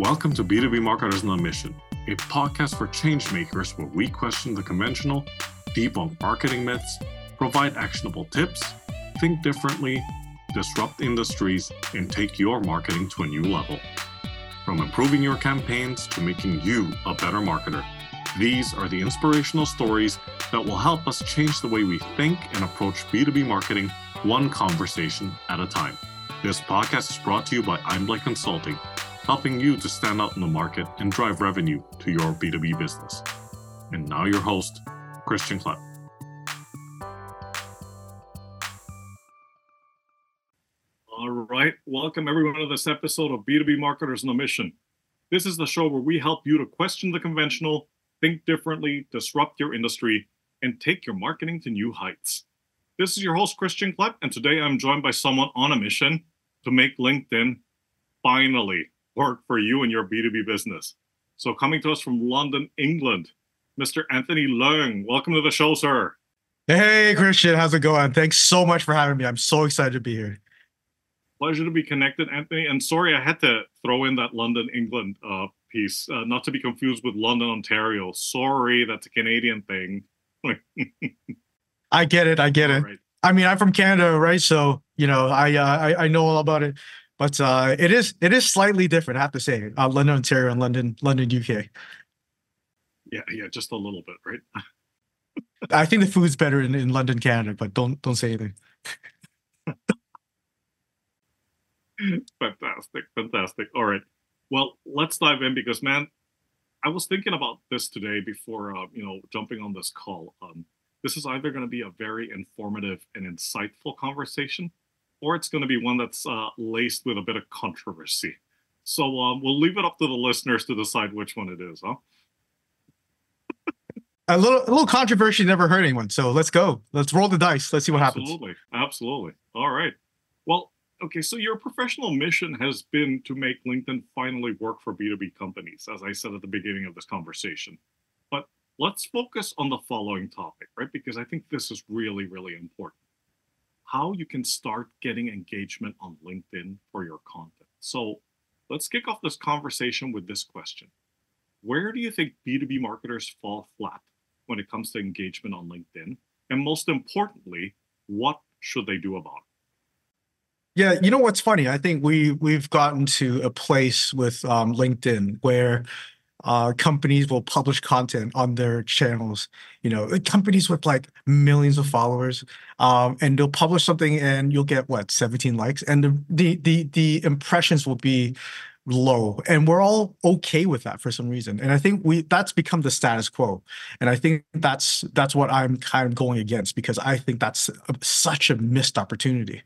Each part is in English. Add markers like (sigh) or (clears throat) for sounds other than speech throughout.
Welcome to B2B Marketers on a Mission, a podcast for changemakers where we question the conventional, debunk marketing myths, provide actionable tips, think differently, disrupt industries, and take your marketing to a new level. From improving your campaigns to making you a better marketer, these are the inspirational stories that will help us change the way we think and approach B2B marketing one conversation at a time. This podcast is brought to you by Einblick Consulting, helping you to stand out in the market and drive revenue to your B2B business. And now, your host, Christian Klepp. All right. Welcome, everyone, to this episode of B2B Marketers on a Mission. This is the show where we help you to question the conventional, think differently, disrupt your industry, and take your marketing to new heights. This is your host, Christian Klepp, and today I'm joined by someone on a mission to make LinkedIn finally work for you and your B2B business. So, coming to us from London, England, Mr. Anthony Leung. Welcome to the show, sir. Hey, Christian, how's it going? Thanks so much for having me. I'm so excited to be here. Pleasure to be connected, Anthony. And sorry, I had to throw in that London, England uh, piece, uh, not to be confused with London, Ontario. Sorry, that's a Canadian thing. (laughs) I get it. I get it. Right. I mean, I'm from Canada, right? So you know, I uh, I, I know all about it, but uh, it is it is slightly different. I have to say, uh, London, Ontario, and London, London, UK. Yeah, yeah, just a little bit, right? I think the food's better in, in London, Canada, but don't don't say anything. fantastic, fantastic. All right, well, let's dive in because man, I was thinking about this today before uh, you know jumping on this call. Um, this is either going to be a very informative and insightful conversation, or it's going to be one that's uh, laced with a bit of controversy. So um, we'll leave it up to the listeners to decide which one it is, huh? a little, a little controversy never hurt anyone. So let's go. Let's roll the dice. Let's see what absolutely. happens. Absolutely, absolutely. All right. Well, okay. So your professional mission has been to make LinkedIn finally work for B2B companies, as I said at the beginning of this conversation But let's focus on the following topic, right? Because I think this is really, really important. How you can start getting engagement on LinkedIn for your content. So let's kick off this conversation with this question Where do you think B2B marketers fall flat when it comes to engagement on LinkedIn? And most importantly, what should they do about it? Yeah, you know what's funny? I think we we've gotten to a place with um, LinkedIn where uh, companies will publish content on their channels. You know, companies with like millions of followers, um, and they'll publish something, and you'll get what 17 likes, and the the the, the impressions will be low. And we're all okay with that for some reason. And i think we that's become the status quo. And i think that's that's what i'm kind of going against because i think that's a, such a missed opportunity.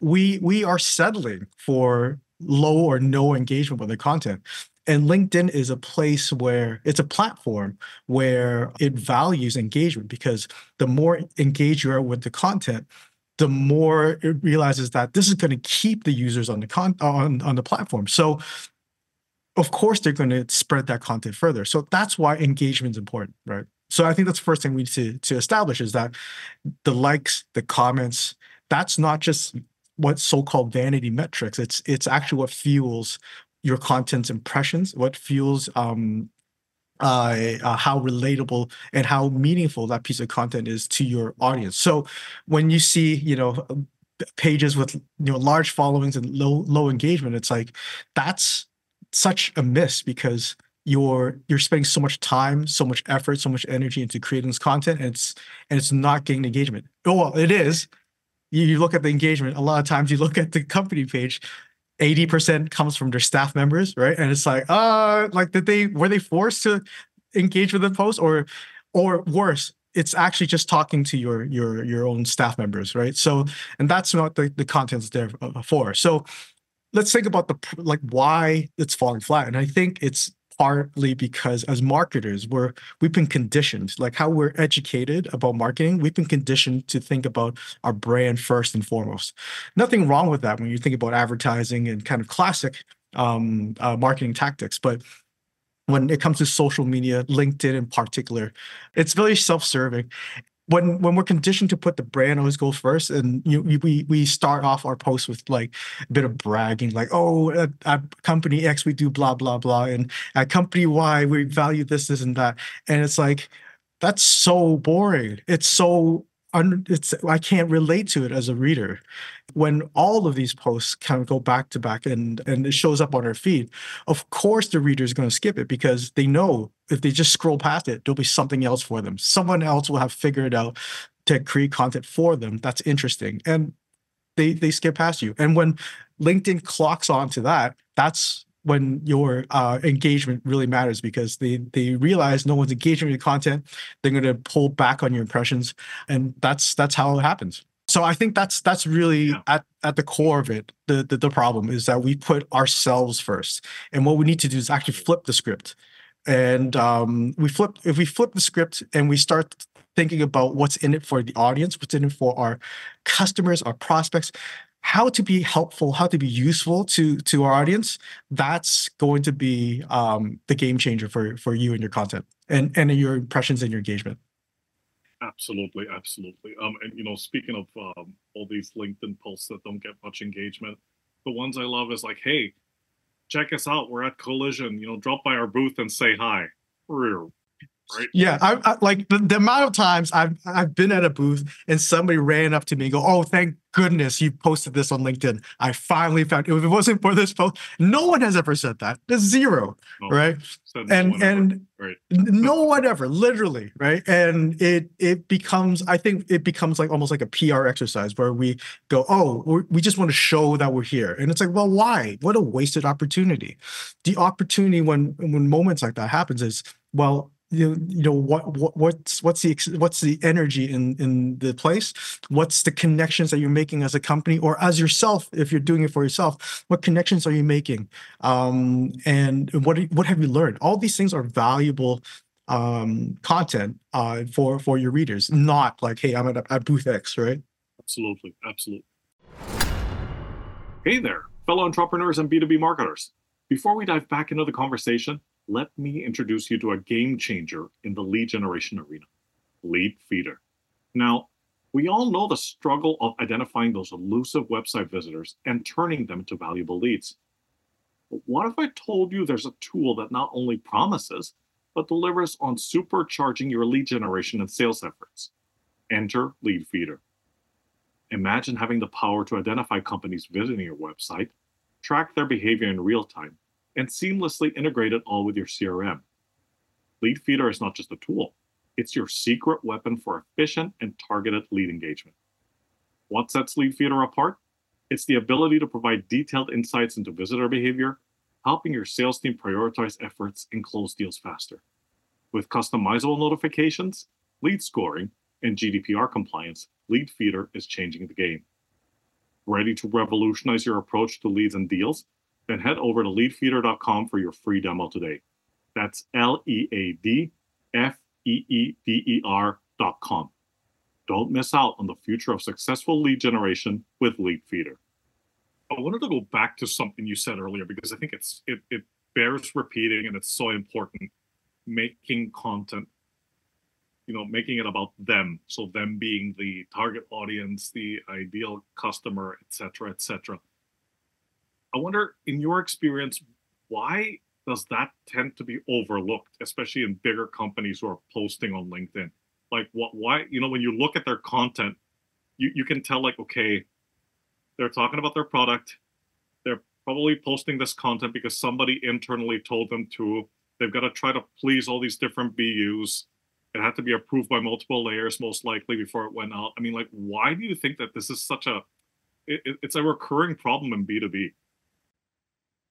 We we are settling for low or no engagement with the content and LinkedIn is a place where it's a platform where it values engagement because the more engaged you are with the content, the more it realizes that this is going to keep the users on the con on, on the platform. So of course they're going to spread that content further. So that's why engagement is important, right? So I think that's the first thing we need to, to establish is that the likes, the comments, that's not just what so-called vanity metrics. It's it's actually what fuels your content's impressions, what fuels um, uh, uh, how relatable and how meaningful that piece of content is to your audience. So when you see, you know, pages with you know large followings and low low engagement, it's like that's such a miss because you're you're spending so much time, so much effort, so much energy into creating this content, and it's and it's not getting engagement. Oh well, it is. You, you look at the engagement. A lot of times, you look at the company page 80% comes from their staff members, right? And it's like, uh, like did they were they forced to engage with the post or or worse, it's actually just talking to your your your own staff members, right? So and that's not the, the content's there for. So let's think about the like why it's falling flat. And I think it's partly because as marketers we're we've been conditioned like how we're educated about marketing we've been conditioned to think about our brand first and foremost. Nothing wrong with that when you think about advertising and kind of classic um, uh, marketing tactics but when it comes to social media linkedin in particular it's very self-serving when when we're conditioned to put the brand always go first, and you, we we start off our posts with like a bit of bragging, like, "Oh, at, at company X we do blah blah blah, and at company Y we value this, this, and that," and it's like that's so boring. It's so it's I can't relate to it as a reader. When all of these posts kind of go back to back and and it shows up on our feed, of course the reader is going to skip it because they know if they just scroll past it, there'll be something else for them. Someone else will have figured out to create content for them that's interesting, and they they skip past you. And when LinkedIn clocks onto that, that's when your uh, engagement really matters because they they realize no one's engaging with your content. They're going to pull back on your impressions and that's that's how it happens. So i think that's that's really yeah. at at the core of it the, the the problem is that we put ourselves first and what we need to do is actually flip the script. And um, we flip if we flip the script and we start thinking about what's in it for the audience what's in it for our customers our prospects how to be helpful, how to be useful to to our audience, that's going to be um, the game changer for for you and your content and and your impressions and your engagement. Absolutely, absolutely. Um, and you know, speaking of um, all these LinkedIn posts that don't get much engagement, the ones I love is like, hey, check us out. We're at Collision. You know, drop by our booth and say hi right? Yeah, I, I like the, the, amount of times I've I've been at a booth and somebody ran up to me and go, "Oh, thank goodness you posted this on LinkedIn. I finally found it. If it wasn't for this post, no one has ever said that. There's zero, no, right? and no and right. no one ever, literally, right? And it it becomes, I think, it becomes like almost like a PR exercise where we go, "Oh, we just want to show that we're here," and it's like, well, why? What a wasted opportunity. The opportunity when when moments like that happens is well you, know what, what what's what's the what's the energy in in the place? What's the connections that you're making as a company or as yourself if you're doing it for yourself what connections are you making? Um, and what what have you learned? All these things are valuable um, content uh, for for your readers not like hey i'm at, at booth x right? Absolutely absolutely. Hey there fellow entrepreneurs and b2b marketers. Before we dive back into the conversation let me introduce you to a game changer in the lead generation arena Lead Feeder. Now, we all know the struggle of identifying those elusive website visitors and turning them into valuable leads. But what if I told you there's a tool that not only promises, but delivers on supercharging your lead generation and sales efforts? Enter Leadfeeder. Imagine having the power to identify companies visiting your website, track their behavior in real time, and seamlessly integrate it all with your CRM. Leadfeeder is not just a tool, it's your secret weapon for efficient and targeted lead engagement. What sets Leadfeeder apart? It's the ability to provide detailed insights into visitor behavior, helping your sales team prioritize efforts and close deals faster. With customizable notifications, lead scoring, and GDPR compliance, Leadfeeder is changing the game. Ready to revolutionize your approach to leads and deals? Then head over to leadfeeder.com for your free demo today. That's L E A D F E E D E R.com. Don't miss out on the future of successful lead generation with Leadfeeder. I wanted to go back to something you said earlier because I think it's it, it bears repeating and it's so important. Making content, you know, making it about them. So them being the target audience, the ideal customer, etc., etc I wonder, in your experience, why does that tend to be overlooked, especially in bigger companies who are posting on LinkedIn? Like, what? Why? You know, when you look at their content, you you can tell like, okay, they're talking about their product. They're probably posting this content because somebody internally told them to. They've got to try to please all these different BUs. It had to be approved by multiple layers, most likely, before it went out. I mean, like, why do you think that this is such a? It, it's a recurring problem in B two B.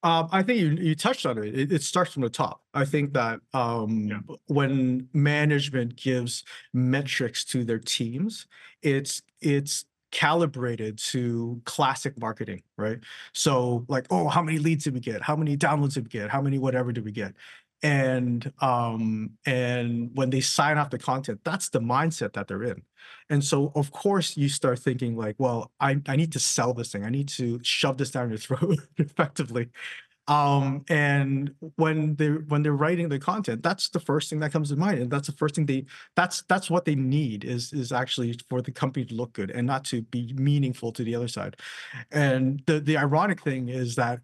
Um, I think you you touched on it. it. it. starts from the top. I think that um, yeah. when management gives metrics to their teams, it's it's calibrated to classic marketing, right? So like, oh, how many leads did we get? How many downloads did we get? How many whatever did we get? And um, and when they sign off the content, that's the mindset that they're in. And so, of course, you start thinking like, well, I, I need to sell this thing. I need to shove this down your (laughs) throat effectively. Um, and when they're when they're writing the content, that's the first thing that comes to mind, and that's the first thing they that's that's what they need is is actually for the company to look good and not to be meaningful to the other side. And the the ironic thing is that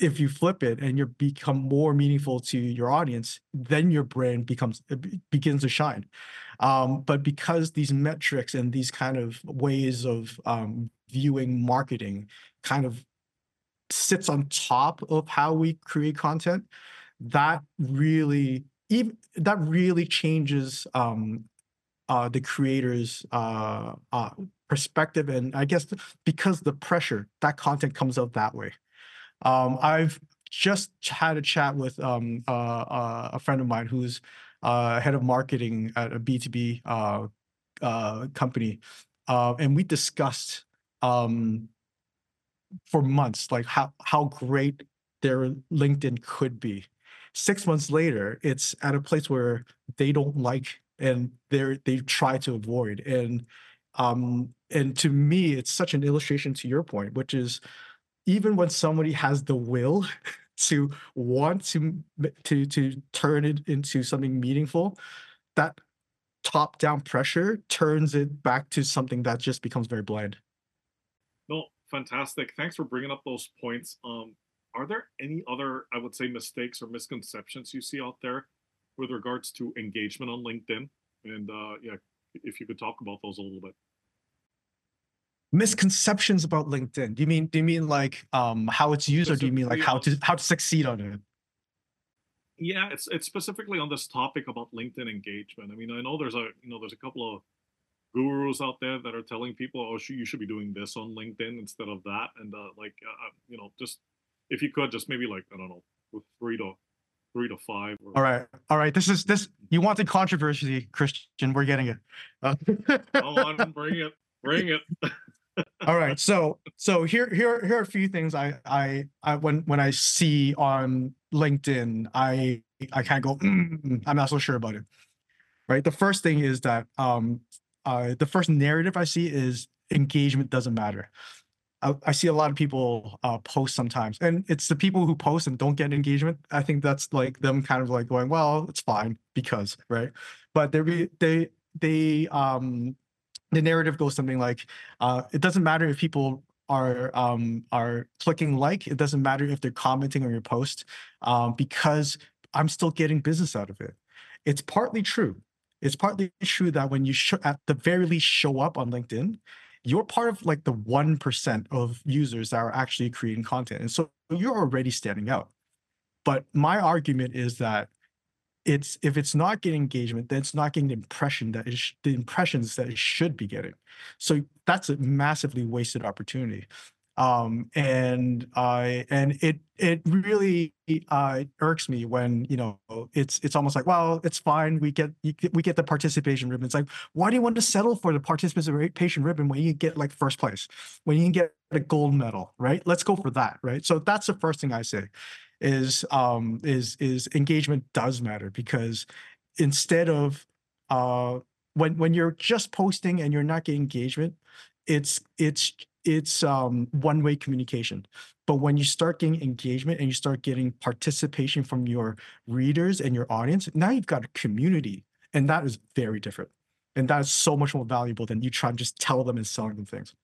if you flip it and you become more meaningful to your audience, then your brand becomes begins to shine. Um, but because these metrics and these kind of ways of um, viewing marketing kind of sits on top of how we create content, that really even that really changes um, uh, the creator's uh, uh, perspective, and I guess because the pressure that content comes out that way. Um, I've just had a chat with um, uh, uh, a friend of mine who's uh, head of marketing at a B2B uh, uh, company. Uh, and we discussed um, for months like how, how great their LinkedIn could be. Six months later, it's at a place where they don't like and they're they try to avoid. And um, and to me, it's such an illustration to your point, which is even when somebody has the will (laughs) to want to to to turn it into something meaningful, that top down pressure turns it back to something that just becomes very bland. No, fantastic. Thanks for bringing up those points. Um, are there any other, I would say, mistakes or misconceptions you see out there with regards to engagement on LinkedIn? And uh, yeah, if you could talk about those a little bit misconceptions about LinkedIn? Do you mean do you mean like um, how it's used, or do you mean like how to how to succeed on it? Yeah, it's it's specifically on this topic about LinkedIn engagement. I mean, I know there's a you know there's a couple of gurus out there that are telling people, oh, you should be doing this on LinkedIn instead of that, and uh, like uh, uh, you know, just if you could, just maybe like I don't know, with three to three to five. Or... All right, all right. This is this. You wanted controversy, Christian. We're getting it. Uh- on, bring it, bring it. (laughs) All right. So so here here here are a few things I I, I when when I see on LinkedIn, I I kind of go, mm, I'm not so sure about it. Right. The first thing is that um uh the first narrative I see is engagement doesn't matter. I, I see a lot of people uh, post sometimes, and it's the people who post and don't get engagement. I think that's like them kind of like going, well, it's fine because right, but they they they um the narrative goes something like uh, it doesn't matter if people are um, are clicking like it doesn't matter if they're commenting on your post um, because i'm still getting business out of it. It's partly true. It's partly true that when you at the very least show up on linkedin you're part of like the 1% of users that are actually creating content and so you're already standing out. But my argument is that it's if it's not getting engagement, then it's not getting the impression that it sh- the impressions that it should be getting. So that's a massively wasted opportunity. Um, and I and it it really uh, irks me when you know it's it's almost like well it's fine we get, we get the participation ribbon. It's like why do you want to settle for the participation ribbon when you get like first place when you get a gold medal right? Let's go for that right. So that's the first thing I say is um, is is engagement does matter because instead of uh, when when you're just posting and you're not getting engagement, it's it's it's um, one way communication. But when you start getting engagement and you start getting participation from your readers and your audience, now you've got a community, and that is very different. And that is so much more valuable than you try and just tell them and selling them things.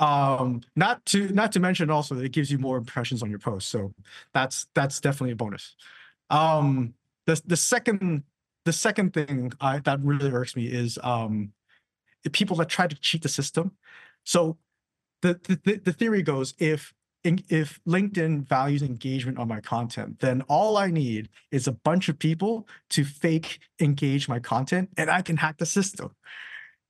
Um, not to not to mention also that it gives you more impressions on your post. So that's that's definitely a bonus. Um, the the second the second thing I, that really irks me is um, people that try to cheat the system. So the the, the theory goes if if LinkedIn values engagement on my content, then all I need is a bunch of people to fake engage my content and I can hack the system.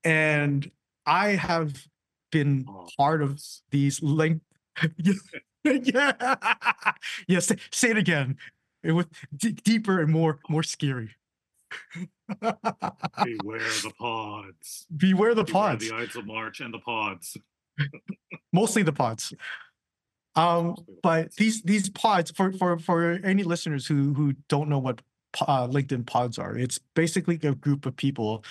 And I have been oh, part of these link. (laughs) yeah, yeah. Say, say, it again, with d- deeper and more more scary. (laughs) Beware the pods. Beware the Beware pods. The Ides of March and the pods. (laughs) Mostly the pods. Um, but these these pods for for for any listeners who who don't know what uh, LinkedIn pods are, it's basically a group of people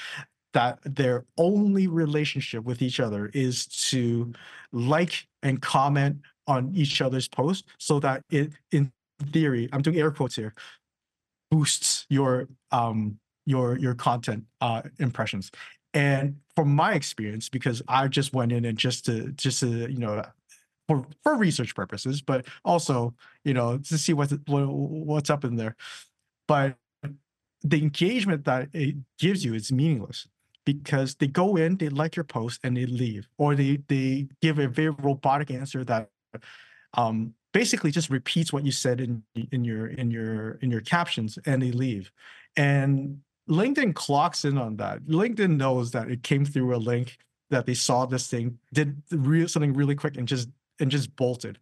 that their only relationship with each other is to like and comment on each other's posts so that it in theory i'm doing air quotes here boosts your um your your content uh impressions. And from my experience because i just went in and just to just to you know for for research purposes but also you know to see what's what, what's up in there. But the engagement that it gives you is meaningless because they go in, they like your post, and they leave, or they they give a very robotic answer that um, basically just repeats what you said in in your in your in your captions, and they leave. And LinkedIn clocks in on that. LinkedIn knows that it came through a link that they saw this thing, did real something really quick, and just and just bolted.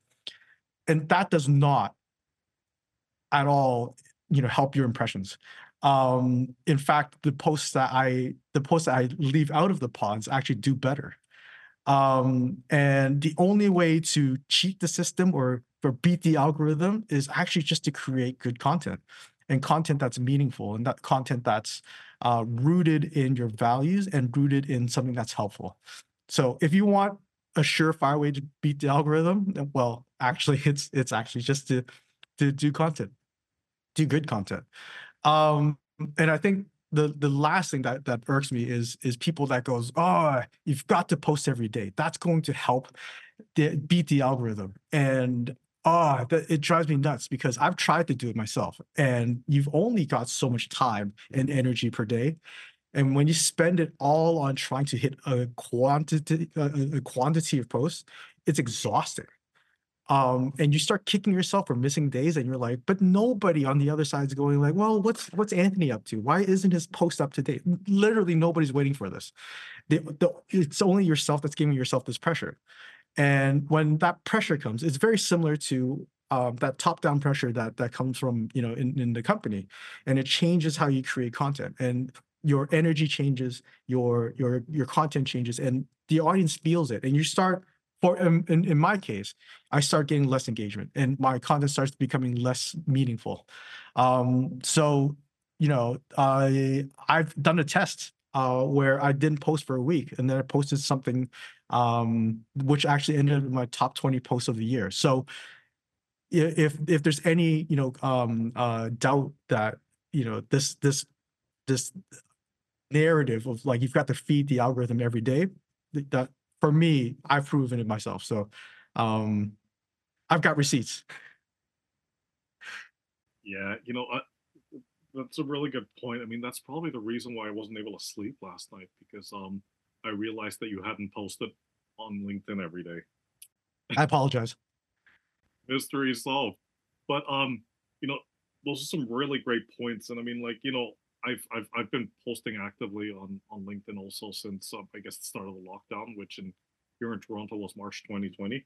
And that does not at all, you know, help your impressions. Um, in fact, the posts that I the posts that I leave out of the pods actually do better. Um, and the only way to cheat the system or or beat the algorithm is actually just to create good content and content that's meaningful and that content that's uh, rooted in your values and rooted in something that's helpful. So if you want a surefire way to beat the algorithm, well, actually, (laughs) it's it's actually just to to do content, do good content. Um, and I think the the last thing that that irks me is is people that goes, oh, you've got to post every day. That's going to help the, beat the algorithm. And oh, it drives me nuts because I've tried to do it myself, and you've only got so much time and energy per day. And when you spend it all on trying to hit a quantity a, a quantity of posts, it's exhausting um, and you start kicking yourself for missing days and you're like but nobody on the other side is going like well what's what's anthony up to? Why isn't his post up to date? Literally nobody's waiting for this. The, the, it's only yourself that's giving yourself this pressure. And when that pressure comes it's very similar to um, that top-down pressure that that comes from you know in, in the company and it changes how you create content and your energy changes your your your content changes and the audience feels it and you start for in, in, in, my case, I start getting less engagement and my content starts becoming less meaningful. Um, so, you know, I I've done a test uh, where I didn't post for a week and then I posted something um, which actually ended up in my top 20 posts of the year. So if if there's any, you know, um, uh, doubt that, you know, this this this narrative of like you've got to feed the algorithm every day, that for me, I've proven it myself. So um, I've got receipts. Yeah, you know, uh, that's a really good point. I mean, that's probably the reason why I wasn't able to sleep last night because um, I realized that you hadn't posted on LinkedIn every day. I apologize. Mystery solved. But um, you know, those are some really great points. And I mean, like, you know, I've I've I've been posting actively on on LinkedIn also since uh, I guess the start of the lockdown, which in here in Toronto was March 2020.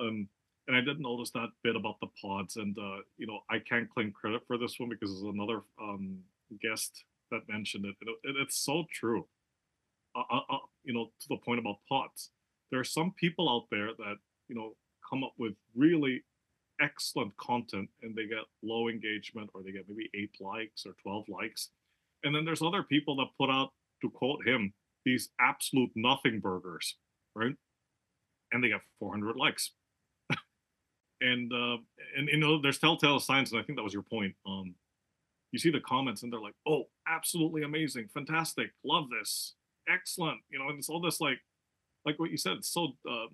Um, and I did notice that bit about the pods, and uh, you know I can't claim credit for this one because there's another um, guest that mentioned it. it it's so true. Uh, uh, uh, you know, to the point about pods, there are some people out there that you know come up with really excellent content and they get low engagement or they get maybe eight likes or 12 likes and then there's other people that put out, to quote him, these absolute nothing burgers, right? And they got 400 likes. (laughs) and uh, and you know, there's telltale signs, and I think that was your point. Um, you see the comments, and they're like, "Oh, absolutely amazing, fantastic, love this, excellent." You know, and it's all this like, like what you said. It's so, uh,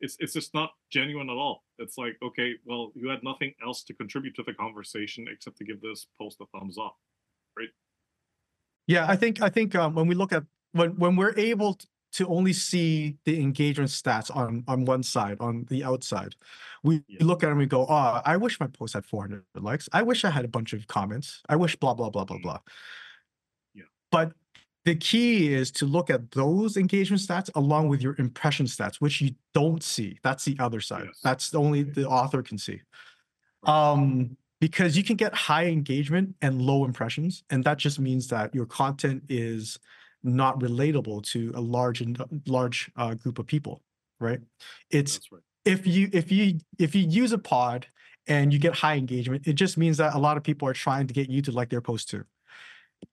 it's it's just not genuine at all. It's like, okay, well, you had nothing else to contribute to the conversation except to give this post a thumbs up? Yeah, I think I think um, when we look at when when we're able to only see the engagement stats on on one side on the outside, we yeah. look at it and we go, "Oh, I wish my post had 400 likes. I wish I had a bunch of comments. I wish blah blah blah blah mm. blah." Yeah. But the key is to look at those engagement stats along with your impression stats, which you don't see. That's the other side. Yes. That's only the author can see. Um, because you can get high engagement and low impressions and that just means that your content is not relatable to a large large uh, group of people right it's right. if you if you if you use a pod and you get high engagement it just means that a lot of people are trying to get you to like their post too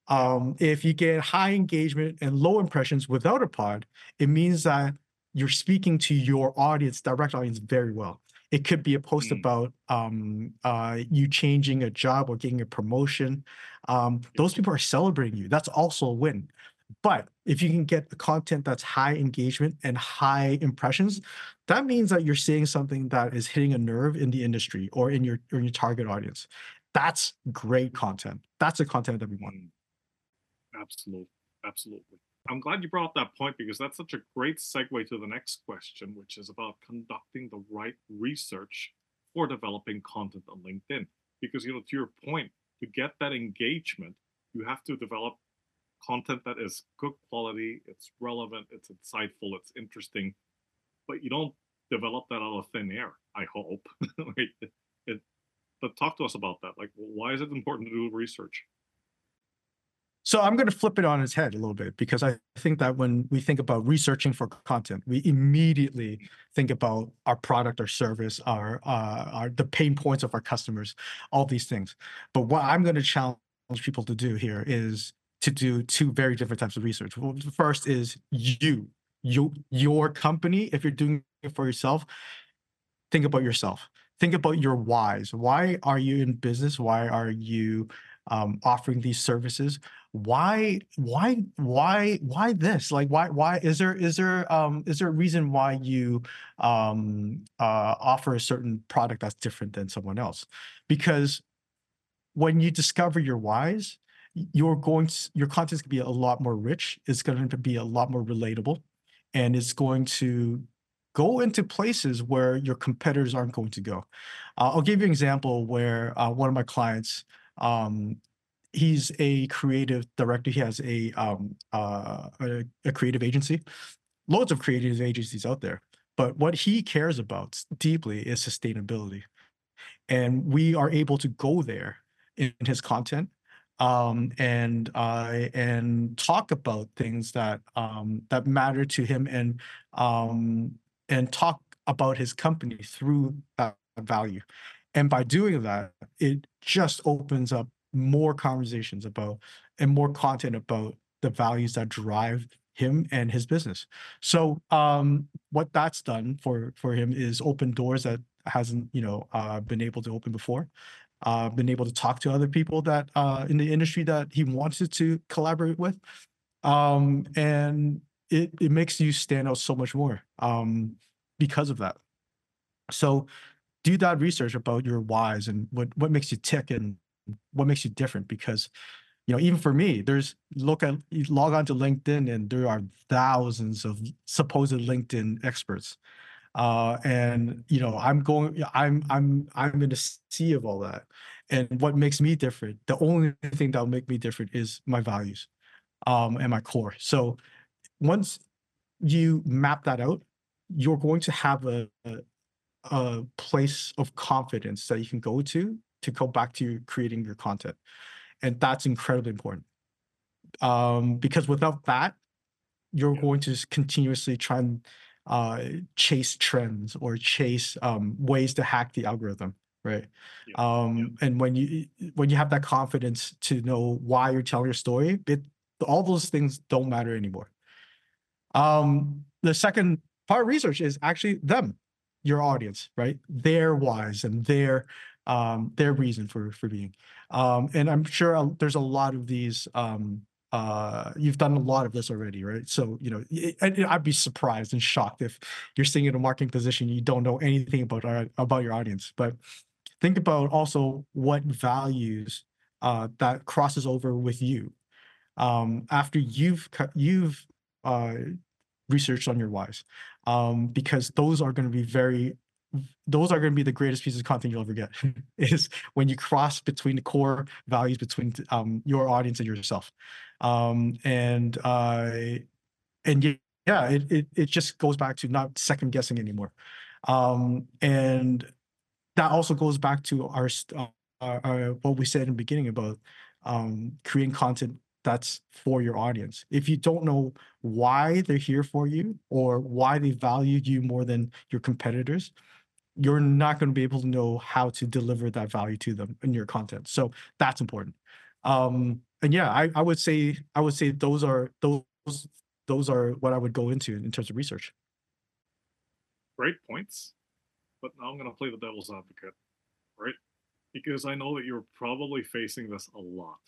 um, if you get high engagement and low impressions without a pod it means that you're speaking to your audience, direct audience, very well. It could be a post Mm. about um, uh, you changing a job or getting a promotion. Um, those people are celebrating you. That's also a win. But if you can get the content that's high engagement and high impressions, that means that you're saying something that is hitting a nerve in the industry or in your or in your target audience. That's great content. That's the content that we want. Mm. Absolutely. Absolutely. I'm glad you brought that point because that's such a great segue to the next question, which is about conducting the right research for developing content on LinkedIn. Because, you know, to your point, to get that engagement, you have to develop content that is good quality, it's relevant, it's insightful, it's interesting, but you don't develop that out of thin air, I hope. (laughs) it, but talk to us about that. Like, why is it important to do research? So I'm going to flip it on its head a little bit because I think that when we think about researching for content, we immediately think about our product, our service, our uh, our the pain points of our customers, all these things. But what I'm going to challenge people to do here is to do two very different types of research. Well, the first is you, you, your company. If you're doing it for yourself, think about yourself. Think about your whys. Why are you in business? Why are you um, offering these services? Why, why, why, why this? Like, why, why is there is there um, is there a reason why you um, uh, offer a certain product that's different than someone else? Because when you discover your whys, you're going to, your content's gonna be a lot more rich. It's going to be a lot more relatable, and it's going to go into places where your competitors aren't going to go. Uh, I'll give you an example where uh, one of my clients, um, he's a creative director. He has a, um, uh, a a creative agency. Loads of creative agencies out there, but what he cares about deeply is sustainability, and we are able to go there in his content um, and uh, and talk about things that um, that matter to him and um, and talk about his company through that value. And by doing that, it just opens up more conversations about and more content about the values that drive him and his business. So um, what that's done for for him is open doors that hasn't you know uh, been able to open before. Uh, been able to talk to other people that uh, in the industry that he wanted to collaborate with, um, and it it makes you stand out so much more um, because of that. So do that research about your whys and what what makes you tick and what makes you different? Because you know even for me there's look at log on to linkedin and there are thousands of supposed linkedin experts. Uh and you know i'm going i'm i'm i'm in a sea of all that. And what makes me different the only thing that'll make me different is my values um and my core. So once you map that out you're going to have a, a a place of confidence that you can go to to go back to creating your content and that's incredibly important um, because without that you're Yeah. going to just continuously try and uh, chase trends or chase um, ways to hack the algorithm right Yeah, um, and when you when you have that confidence to know why you're telling your story it all those things don't matter anymore um, the second part of research is actually them your audience, right? Their whys and their um, their reason for for being. Um, and I'm sure uh, there's a lot of these. Um, uh, you've done a lot of this already, right? So you know, I'd be surprised and shocked if you're sitting in a marketing position you don't know anything about our, about your audience. But think about also what values uh, that crosses over with you um, after you've you've uh, researched on your whys um, because those are going to be very those are going to be the greatest pieces of content you'll ever get (laughs) is when you cross between the core values between um, your audience and yourself um, and uh, and yeah it, it it just goes back to not second guessing anymore um, and that also goes back to our, uh, our, our what we said in the beginning about um, creating content that's for your audience. If you don't know why they're here for you or why they value you more than your competitors, you're not going to be able to know how to deliver that value to them in your content. So that's important. Um, and yeah, I, I would say I would say those are those those are what I would go into in terms of research. great points, but now I'm going to play the devil's advocate, right? Because I know that you're probably facing this a lot?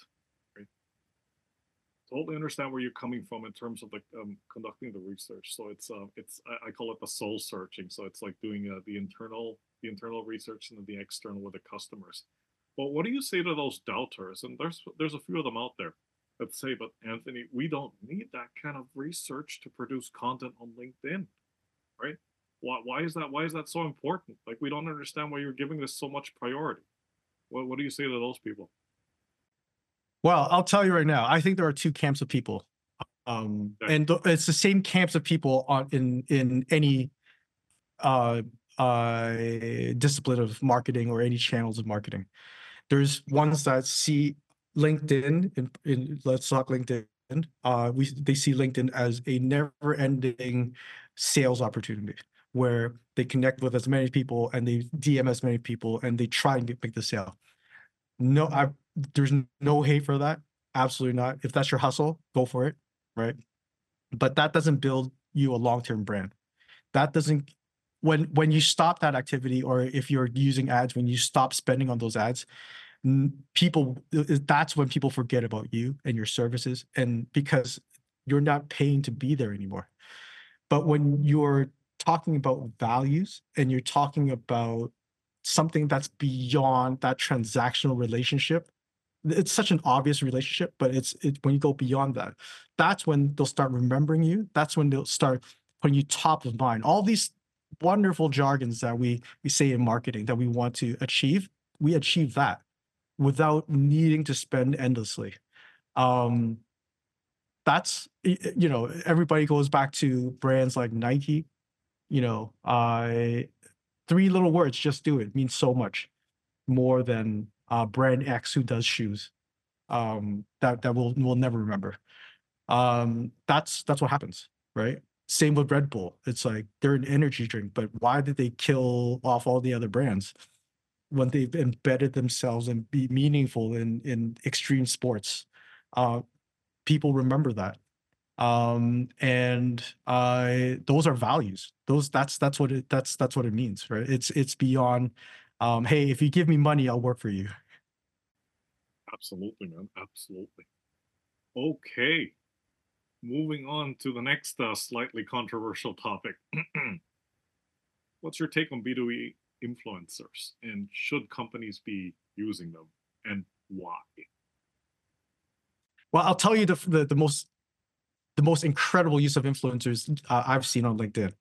Totally understand where you're coming from in terms of like um, conducting the research. So it's uh, it's I, I call it the soul searching. So it's like doing uh, the internal the internal research and the external with the customers. But what do you say to those doubters? And there's there's a few of them out there that say, but Anthony, we don't need that kind of research to produce content on LinkedIn, right? Why, why is that? Why is that so important? Like we don't understand why you're giving this so much priority. What what do you say to those people? Well, I'll tell you right now. I think there are two camps of people, um, okay. and th- it's the same camps of people on in in any uh, uh, discipline of marketing or any channels of marketing. There's ones that see LinkedIn, in, in let's talk LinkedIn. Uh, we they see LinkedIn as a never-ending sales opportunity where they connect with as many people and they DM as many people and they try and get, make the sale. No, I there's no hate for that. Absolutely not. If that's your hustle, go for it, right? But that doesn't build you a long-term brand. That doesn't when when you stop that activity or if you're using ads when you stop spending on those ads people that's when people forget about you and your services and because you're not paying to be there anymore but when you're talking about values and you're talking about something that's beyond that transactional relationship it's such an obvious relationship but it's it, when you go beyond that that's when they'll start remembering you that's when they'll start putting you top of mind all these wonderful jargons that we we say in marketing that we want to achieve we achieve that without needing to spend endlessly. Um, that's you know everybody goes back to brands like Nike. You know, uh, three little words, just do it, means so much more than uh, brand X who does shoes. Um, that that we'll we'll never remember. Um, that's that's what happens, right? Same with Red Bull. It's like they're an energy drink, but why did they kill off all the other brands? when they've embedded themselves and be meaningful in in extreme sports. Uh, people remember that, um, and uh, those are values. Those that's that's what it that's that's what it means, right? It's it's beyond. Um, hey, if you give me money, I'll work for you. Absolutely, man. Absolutely. Okay. Moving on to the next uh, slightly controversial topic. (clears throat) What's your take on B2B influencers and should companies be using them and why? Well, I'll tell you the the, the most the most incredible use of influencers uh, I've seen on LinkedIn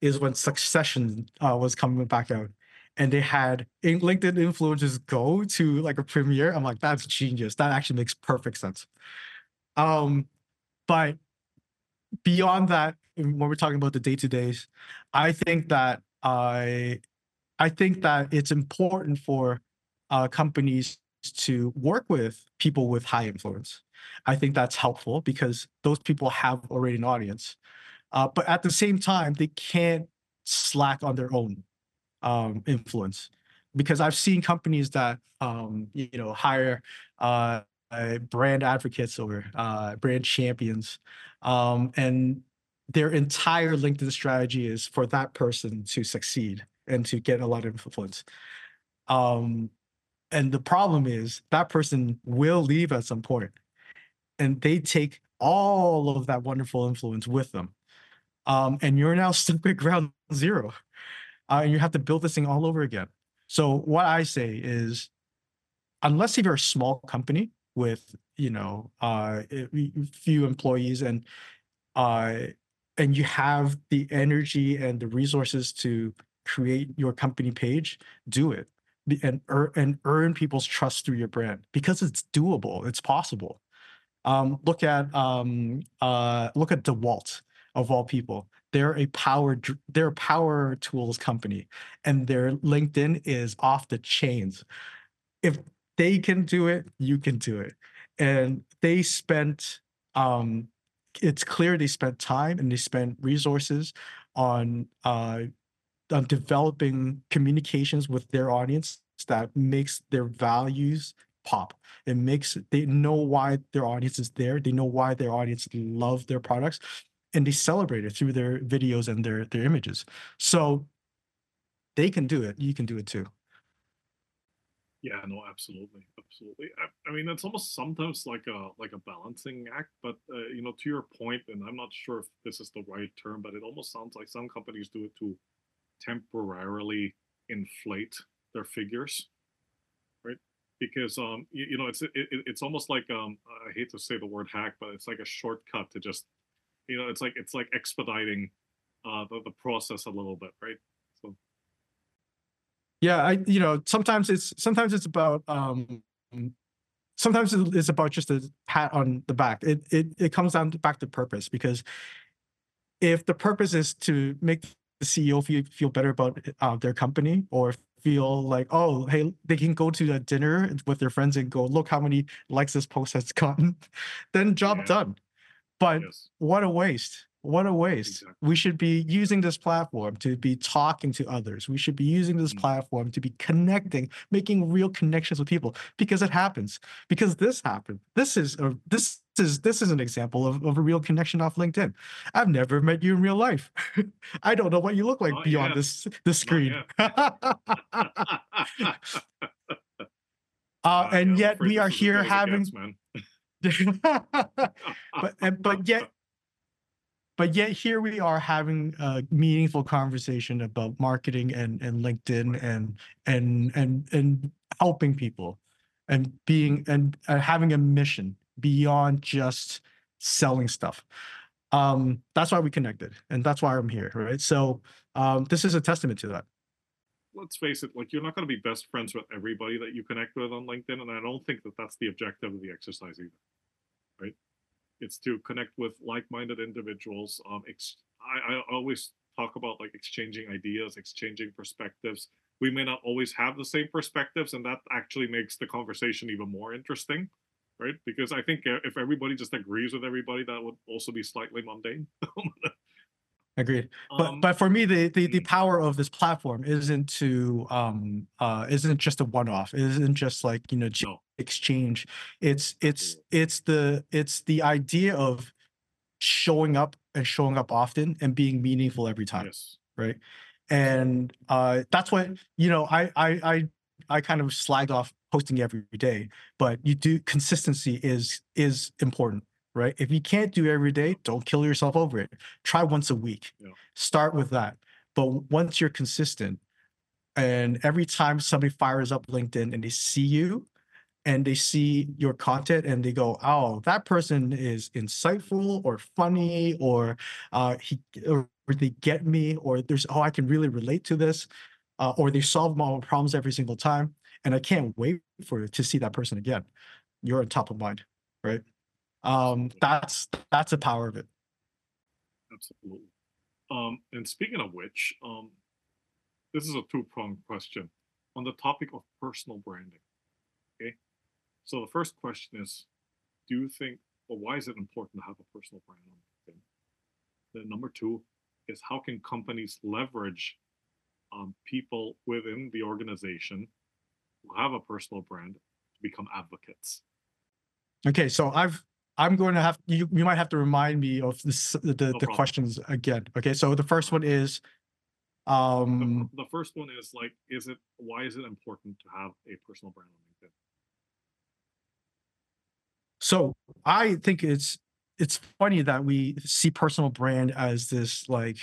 is when Succession uh, was coming back out, and they had LinkedIn influencers go to like a premiere. I'm like, that's genius. That actually makes perfect sense. Um, but beyond that, when we're talking about the day to days, I think that I I think that it's important for uh, companies to work with people with high influence. I think that's helpful because those people have already an audience. Uh, but at the same time, they can't slack on their own um, influence because I've seen companies that um, you know hire uh, brand advocates or uh, brand champions, um, and their entire LinkedIn strategy is for that person to succeed and to get a lot of influence. Um, and the problem is that person will leave at some point, and they take all of that wonderful influence with them. Um, and you're now (laughs) stuck at ground zero, uh, and you have to build this thing all over again. So what I say is, unless if you're a small company with you know uh, few employees and uh, and you have the energy and the resources to create your company page, do it and earn and earn people's trust through your brand because it's doable. It's possible. Um, look at um, uh, look at DeWalt of all people. They're a power they're a power tools company, and their LinkedIn is off the chains. If they can do it, you can do it. And they spent um, it's clear they spent time and they spent resources on uh, uh, developing communications with their audience that makes their values pop. It makes they know why their audience is there. They know why their audience love their products, and they celebrate it through their videos and their their images. So they can do it, you can do it too. Yeah, no, absolutely, absolutely. I, I, mean, it's almost sometimes like a like a balancing act, but uh, you know, to your point, and I'm not sure if this is the right term, but it almost sounds like some companies do it to temporarily inflate their figures, right? Because um, you, you know, it's it, it's almost like um, I hate to say the word hack, but it's like a shortcut to just, you know, it's like it's like expediting uh, the the process a little bit, right? Yeah, I you know sometimes it's sometimes it's about um sometimes it's about just a pat on the back. It it it comes down to back to purpose because if the purpose is to make the CEO feel feel better about uh, their company or feel like oh hey they can go to a dinner with their friends and go look how many likes this post has gotten, (laughs) then job yeah. done. But yes. what a waste what a waste. Exactly. We should be using this platform to be talking to others. We should be using this mm-hmm. platform to be connecting, making real connections with people because it happens. Because this happened. This is a this is this is an example of, of a real connection off LinkedIn. I've never met you in real life. (laughs) I don't know what you look like Not beyond yet. this this screen. (laughs) (laughs) uh, and yet we are here having (laughs) but but yet but yet here we are having a meaningful conversation about marketing and and LinkedIn and and and and helping people and being and uh, having a mission beyond just selling stuff. Um, that's why we connected, and that's why I'm here, right? So um, this is a testament to that. Let's face it, like you're not going to be best friends with everybody that you connect with on LinkedIn, and I don't think that that's the objective of the exercise either, right? it's to connect with like-minded individuals um ex- I, I always talk about like exchanging ideas exchanging perspectives. We may not always have the same perspectives and that actually makes the conversation even more interesting right? Because i think if everybody just agrees with everybody that would also be slightly mundane (laughs) Agreed. But um, but for me, the, the the mm. power of this platform isn't to um uh isn't just a one off. It isn't just like you know no. exchange. It's it's it's the it's the idea of showing up and showing up often and being meaningful every time. Yes. Right. And uh that's what you know. I I I I kind of slagged off posting every day, but you do consistency is is important right? If you can't do every day, don't kill yourself over it. Try once a week. Yeah. Start with that. But once you're consistent, and every time somebody fires up LinkedIn and they see you and they see your content and they go, oh, that person is insightful or funny or uh, he or they get me or there's oh I can really relate to this uh, or they solve my problems every single time and I can't wait for to see that person again. You're on top of mind, right? Um, that's that's the power of it. Absolutely. Um, and speaking of which, um, this is a two-pronged question on the topic of personal branding. Okay, so the first question is, do you think, or why is it important to have a personal brand on LinkedIn? Then number two is how can companies leverage um, people within the organization who have a personal brand to become advocates? Okay, so I've I'm going to have you. You might have to remind me of this, the the questions again. Okay, so the first one is, um, the, the, first one is like, is it why is it important to have a personal brand on LinkedIn? So I think it's it's funny that we see personal brand as this like,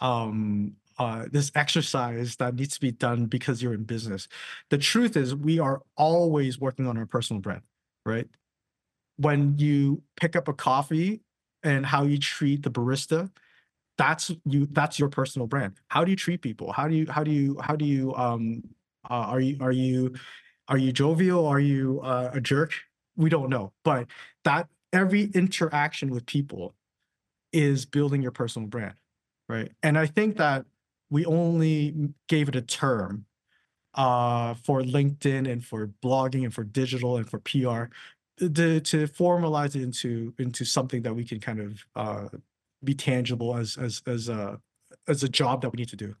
um, uh, this exercise that needs to be done because you're in business. The truth is, we are always working on our personal brand, right? When you pick up a coffee and how you treat the barista that's you that's your personal brand. How do you treat people? How do you how do you how do you um uh, are you are you are you jovial? Are you uh, a jerk? We don't know. But that every interaction with people is building your personal brand right? And i think that we only gave it a term uh, for linkedin and for blogging and for digital and for pr to to formalize it into into something that we can kind of uh, be tangible as as as a as a job that we need to do.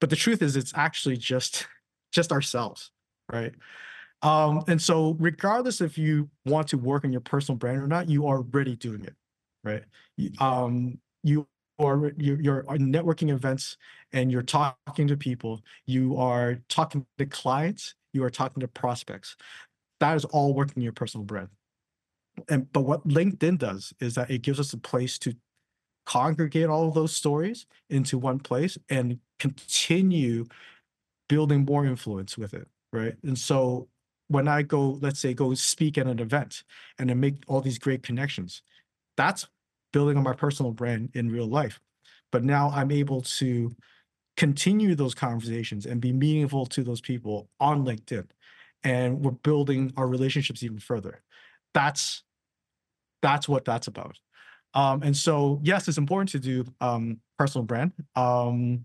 But the truth is, it's actually just just ourselves, right? Um, and so, regardless if you want to work on your personal brand or not, you are already doing it, right? Um, you are you're, you're networking events and you're talking to people you are talking to clients you are talking to prospects that is all working your personal brand and but what linkedin does is that it gives us a place to congregate all those stories into one place and continue building more influence with it right and so when i go let's say go speak at an event and I make all these great connections that's building on my personal brand in real life. But now I'm able to continue those conversations and be meaningful to those people on LinkedIn. And we're building our relationships even further. That's that's what that's about. Um, and so yes, it's important to do um, personal brand um,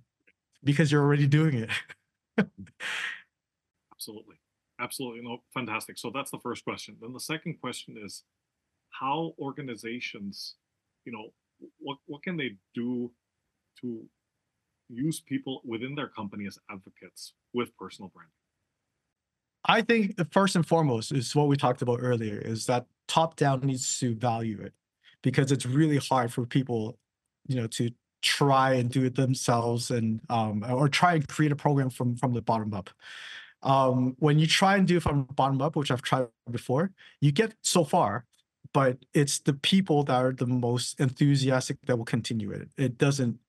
because you're already doing it. (laughs) Absolutely. Absolutely. No, fantastic. So that's the first question. Then the second question is how organizations you know what what can they do to use people within their company as advocates with personal branding i think first and foremost is what we talked about earlier is that top down needs to value it because it's really hard for people you know to try and do it themselves and um, or try and create a program from from the bottom up um, when you try and do it from bottom up which i've tried before you get so far but it's the people that are the most enthusiastic that will continue it. It doesn't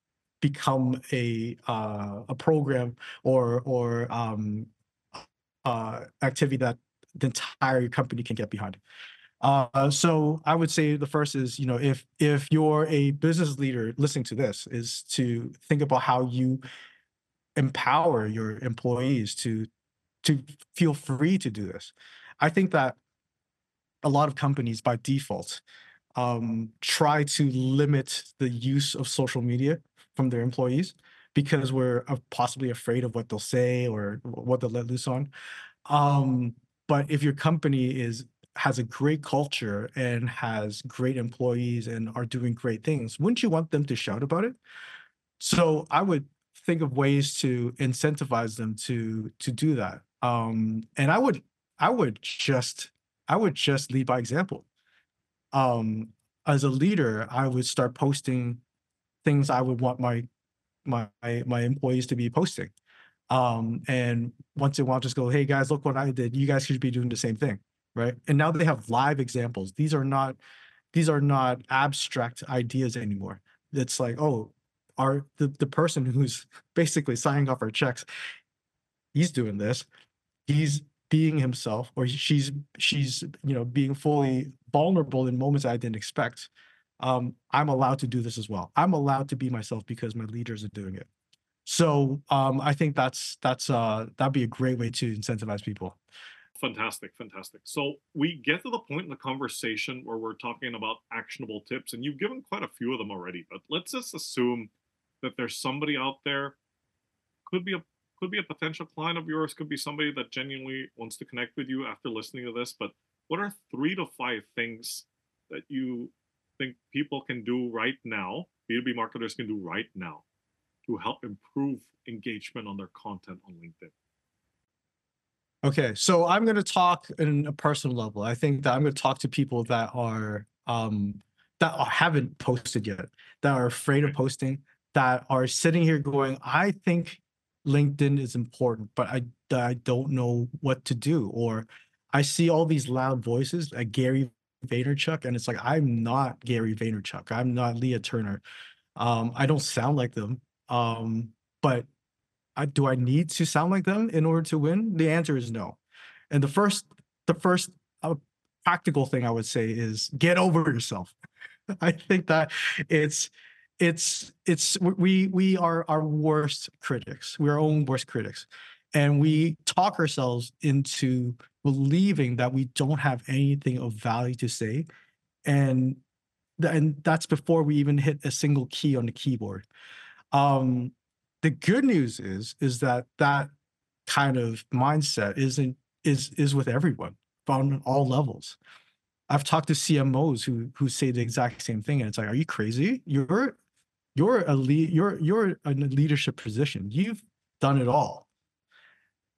become a uh, a program or or um, uh, activity that the entire company can get behind. Uh, so I would say the first is, you know, if if you're a business leader listening to this, is to think about how you empower your employees to to feel free to do this. I think that a lot of companies by default um, try to limit the use of social media from their employees because we're possibly afraid of what they'll say or what they'll let loose on. Um, but if your company is has a great culture and has great employees and are doing great things, wouldn't you want them to shout about it? So I would think of ways to incentivize them to to do that. Um, and I would I would just I would just lead by example. Um, as a leader, I would start posting things I would want my my my employees to be posting. Um, and once in a while, just go, hey guys, look what I did. You guys should be doing the same thing, right? And now they have live examples. These are not these are not abstract ideas anymore. It's like, oh, our the, the person who's basically signing off our checks, he's doing this. He's being himself or she's she's you know being fully vulnerable in moments i didn't expect um, i'm allowed to do this as well. I'm allowed to be myself because my leaders are doing it. So um, i think that's that's uh, that'd be a great way to incentivize people. Fantastic fantastic. So we get to the point in the conversation where we're talking about actionable tips and you've given quite a few of them already but let's just assume that there's somebody out there could be a could be a potential client of yours, could be somebody that genuinely wants to connect with you after listening to this. But what are three to five things that you think people can do right now, B2B marketers can do right now to help improve engagement on their content on LinkedIn? Okay, so I'm going to talk in a personal level. I think that I'm going to talk to people that are um, that haven't posted yet, that are afraid of posting, that are sitting here going, I think LinkedIn is important, but I I don't know what to do. Or I see all these loud voices like Gary Vaynerchuk, and it's like I'm not Gary Vaynerchuk. I'm not Leah Turner. Um, I don't sound like them. Um, but I, do I need to sound like them in order to win? The answer is no. And the first the first uh, practical thing I would say is get over yourself. (laughs) I think that it's it's it's we we are our worst critics. We're our own worst critics, and we talk ourselves into believing that we don't have anything of value to say, and and that's before we even hit a single key on the keyboard. Um, the good news is is that that kind of mindset isn't is is with everyone on all levels. I've talked to CMOs who who say the exact same thing, and it's like, are you crazy? You're you're a lead you're you're in a leadership position you've done it all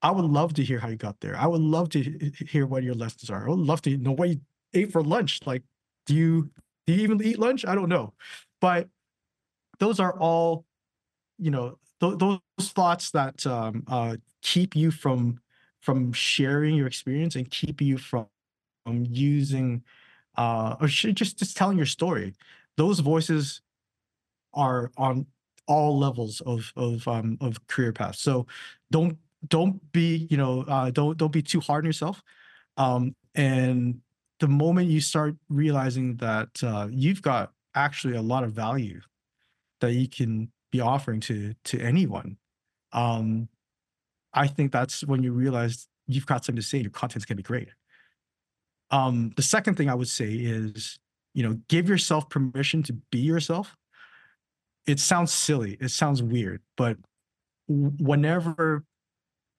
i would love to hear how you got there. I would love to hear what your lessons are. I would love to know what you ate for lunch. Like do you do you even eat lunch? I don't know. But those are all, you know, th- those thoughts that um, uh, keep you from from sharing your experience and keep you from, from using uh, or just just telling your story. Those voices are on all levels of of um, of career paths. So don't don't be you know uh, don't don't be too hard on yourself. Um, and the moment you start realizing that uh, you've got actually a lot of value that you can be offering to to anyone, um, I think that's when you realize you've got something to say. Your content's gonna be great. Um, the second thing I would say is, you know, give yourself permission to be yourself. It sounds silly, it sounds weird, but whenever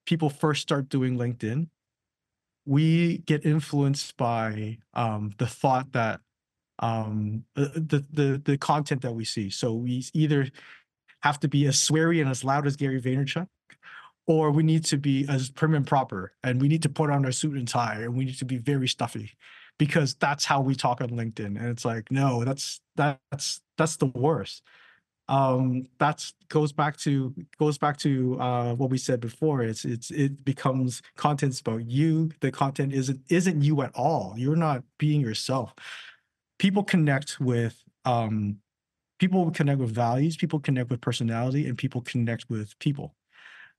people first start doing LinkedIn, we get influenced by um, the thought that um, the, the the content that we see. So we either have to be as sweary and as loud as Gary Vaynerchuk, or we need to be as prim and proper and we need to put on our suit and tie and we need to be very stuffy because that's how we talk on LinkedIn. And it's like, no, that's that's that's the worst. Um, that's goes back to goes back to uh, what we said before. It's it's it becomes content's about you. The content isn't isn't you at all. You're not being yourself. People connect with um, people connect with values. People connect with personality, and people connect with people.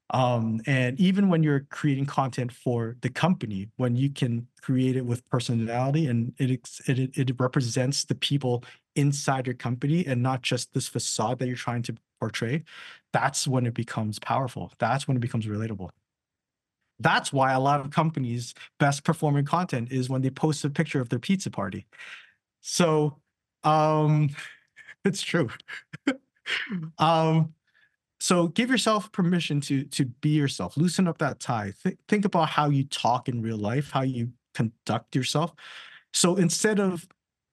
Um, and even when you're creating content for the company, when you can create it with personality and it, it, it represents the people inside your company and not just this facade that you're trying to portray, that's when it becomes powerful. That's when it becomes relatable. That's why a lot of companies' best performing content is when they post a picture of their pizza party. So um, (laughs) it's true. (laughs) um, so give yourself permission to to be yourself loosen up that tie Th- think about how you talk in real life how you conduct yourself so instead of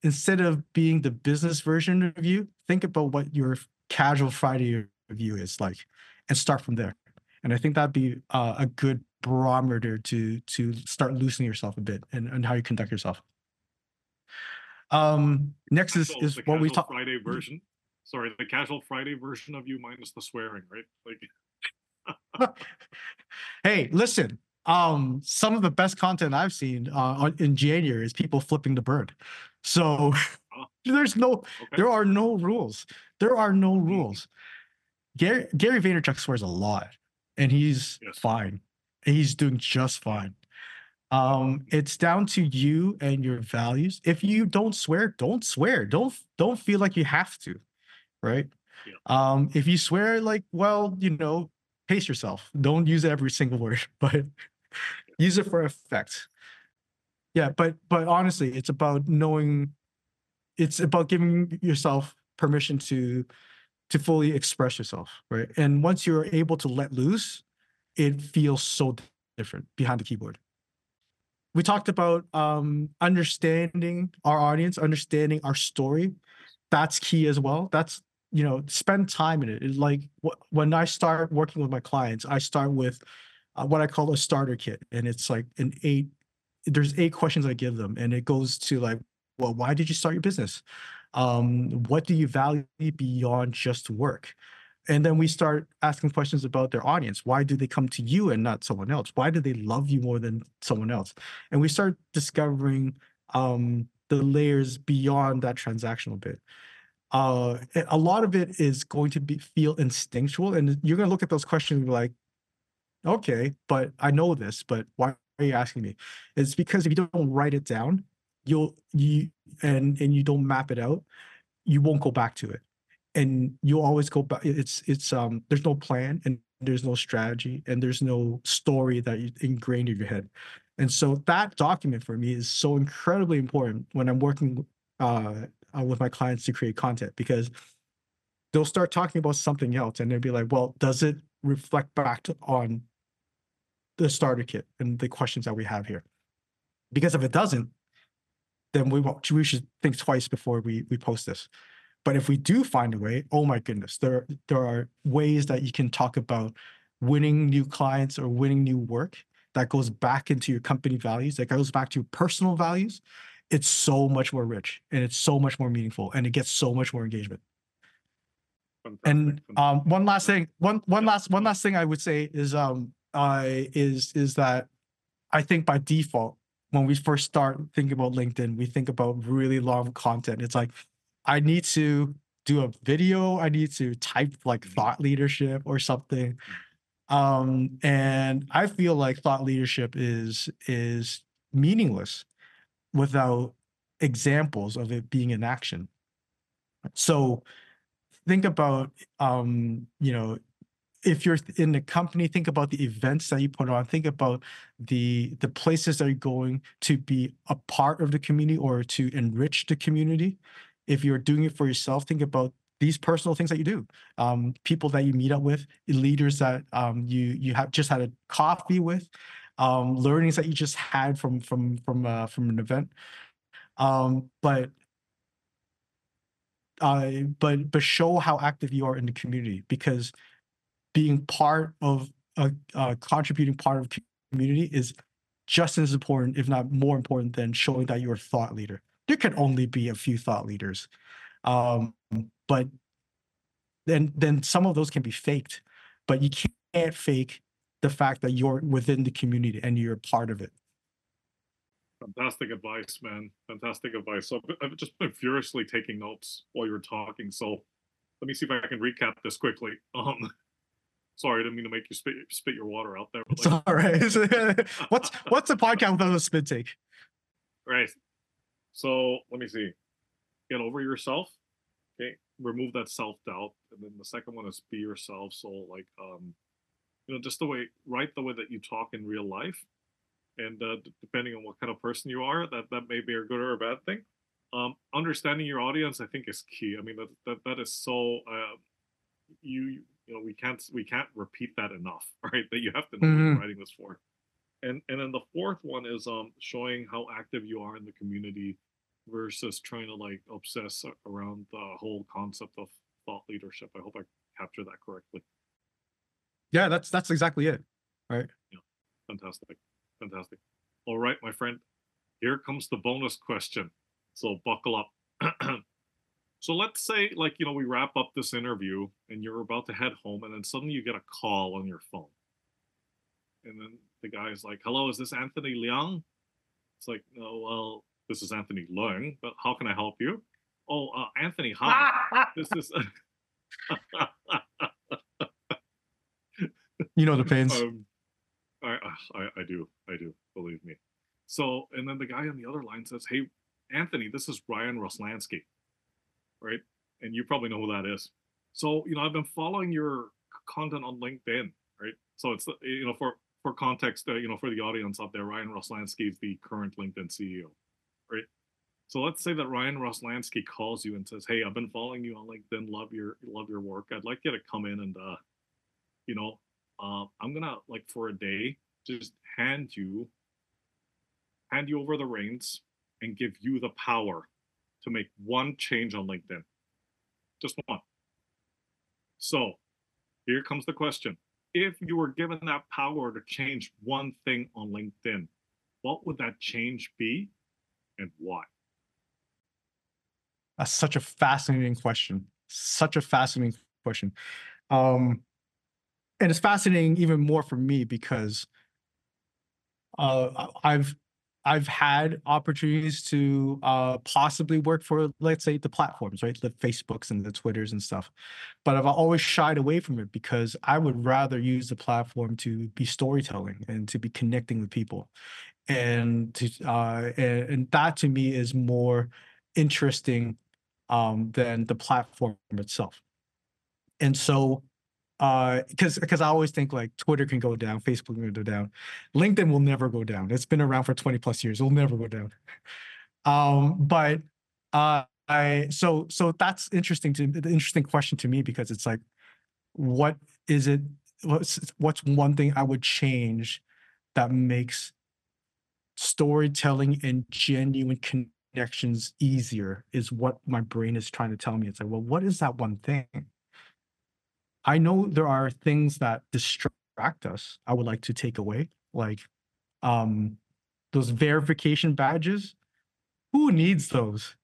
instead of being the business version of you think about what your casual friday review is like and start from there and i think that'd be uh, a good barometer to to start loosening yourself a bit and, and how you conduct yourself um next is is what we talk friday version sorry, the casual Friday version of you minus the swearing, right? Like (laughs) hey, listen. Um, some of the best content I've seen uh, in January is people flipping the bird. So oh. (laughs) there's no, okay. there are no rules. There are no mm-hmm. rules. Gary Gary Vaynerchuk swears a lot, and he's yes. fine. He's doing just fine. Um, it's down to you and your values. If you don't swear, don't swear. Don't don't feel like you have to right? Yeah. Um, if you swear, like, well, you know, pace yourself. Don't use every single (laughs) word, but use it for effect. Yeah, but but honestly, it's about knowing. It's about giving yourself permission to to fully express yourself, right? And once you're able to let loose, it feels so different behind the keyboard. We talked about um, understanding our audience, understanding our story. That's key as well. That's you know spend time in it like when i start working with my clients i start with uh, what i call a starter kit and it's like an eight there's eight questions i give them and it goes to like well why did you start your business? Um, what do you value beyond just work? And then we start asking questions about their audience. Why do they come to you and not someone else? Why do they love you more than someone else? And we start discovering um, the layers beyond that transactional bit. Uh, a lot of it is going to be feel instinctual, and you're going to look at those questions like, "Okay, but I know this, but why are you asking me?" It's because if you don't write it down, you'll you and and you don't map it out, you won't go back to it, and you'll always go back. It's it's um there's no plan and there's no strategy and there's no story that you ingrained in your head. And so that document for me is so incredibly important when I'm working uh, uh, with my clients to create content because they'll start talking about something else and they'll be like, well, does it reflect back to, on the starter kit and the questions that we have here? Because if it doesn't, then we won't, we should think twice before we we post this. But if we do find a way, oh my goodness, there there are ways that you can talk about winning new clients or winning new work that goes back into your company values, that goes back to your personal values, it's so much more rich and it's so much more meaningful and it gets so much more engagement. Fantastic, and um one last thing one one last one last thing i would say is um uh is is that i think by default when we first start thinking about linkedin we think about really long content. It's like i need to do a video i need to type like Mhm. thought leadership or something. Um and i feel like thought leadership is is meaningless without examples of it being in action. So think about um you know if you're in the company think about the events that you put on think about the the places that you're going to be a part of the community or to enrich the community. If you're doing it for yourself think about these personal things that you do. Um, people that you meet up with leaders that um, you you have just had a coffee with um, learnings that you just had from from from uh, from an event. Um, but uh, but but show how active you are in the community because being part of a, a contributing part of community is just as important, if not more important, than showing that you're a thought leader. There can only be a few thought leaders, um, but then then some of those can be faked, but you can't fake the fact that you're within the community and you're part of it. Fantastic advice, man. Fantastic advice. So I've- I've just been furiously taking notes while you're talking. So let me see if I can recap this quickly. Um, sorry, I didn't mean to make you spit spit your water out there. but, It's like, all right. (laughs) (laughs) what's what's a podcast without a spit take? right. So let me see. Get over yourself. Okay. Remove that self doubt, and then the second one is be yourself. So like, um, you know, just the way, right, the way that you talk in real life, and uh, depending on what kind of person you are, that that may be a good or a bad thing. Um, understanding your audience, I think, is key. I mean, that that, that is so. Uh, you you know we can't we can't repeat that enough, (laughs) right? That you have to know what you're Mhm. writing this for. And and then the fourth one is um showing how active you are in the community versus trying to like obsess around the whole concept of thought leadership. I hope I captured that correctly. Yeah, that's that's exactly it. right yeah Fantastic. Fantastic. All right, my friend. Here comes the bonus question. So buckle up. (clears throat) so let's say like, you know, we wrap up this interview and you're about to head home and then suddenly you get a call on your phone. And then the guy's like, "Hello, is this Anthony Liang?" It's like, "No, well, this is Anthony Leung, but how can I help you?" "Oh, uh, Anthony, hi. (laughs) this is (laughs) You know the pains. Um, I, I I do I do believe me. So and then the guy on the other line says, "Hey, Anthony, this is Ryan Roslansky, right? And you probably know who that is. So you know I've been following your content on LinkedIn, right? So it's you know for for context, uh, you know for the audience out there, Ryan Roslansky is the current LinkedIn CEO, right? So let's say that Ryan Roslansky calls you and says, "Hey, I've been following you on LinkedIn. Love your love your work. I'd like you to come in and uh, you know, uh, I'm gonna like for a day just hand you hand you over the reins and give you the power to make one change on LinkedIn. Just one. So here comes the question. If you were given that power to change one thing on LinkedIn, what would that change be and why? That's such a fascinating question. Such a fascinating question. Um, and it's fascinating even more for me because uh, I've I've had opportunities to uh, possibly work for, let's say, the platforms, right, the Facebooks and the Twitters and stuff, but I've always shied away from it because I would rather use the platform to be storytelling and to be connecting with people, and to uh, and, and that to me is more interesting um, than the platform itself. And so, because because I always think like Twitter can go down, Facebook can go down, LinkedIn will never go down. It's been around for 20 plus years. It'll never go down. (laughs) Um, but uh, I so so that's interesting to the interesting question to me because it's like, what is it? What's what's one thing I would change that makes storytelling and genuine connections easier is what my brain is trying to tell me. It's like, well, what is that one thing? I know there are things that distract us. I would like to take away, like um, those verification badges. Who needs those?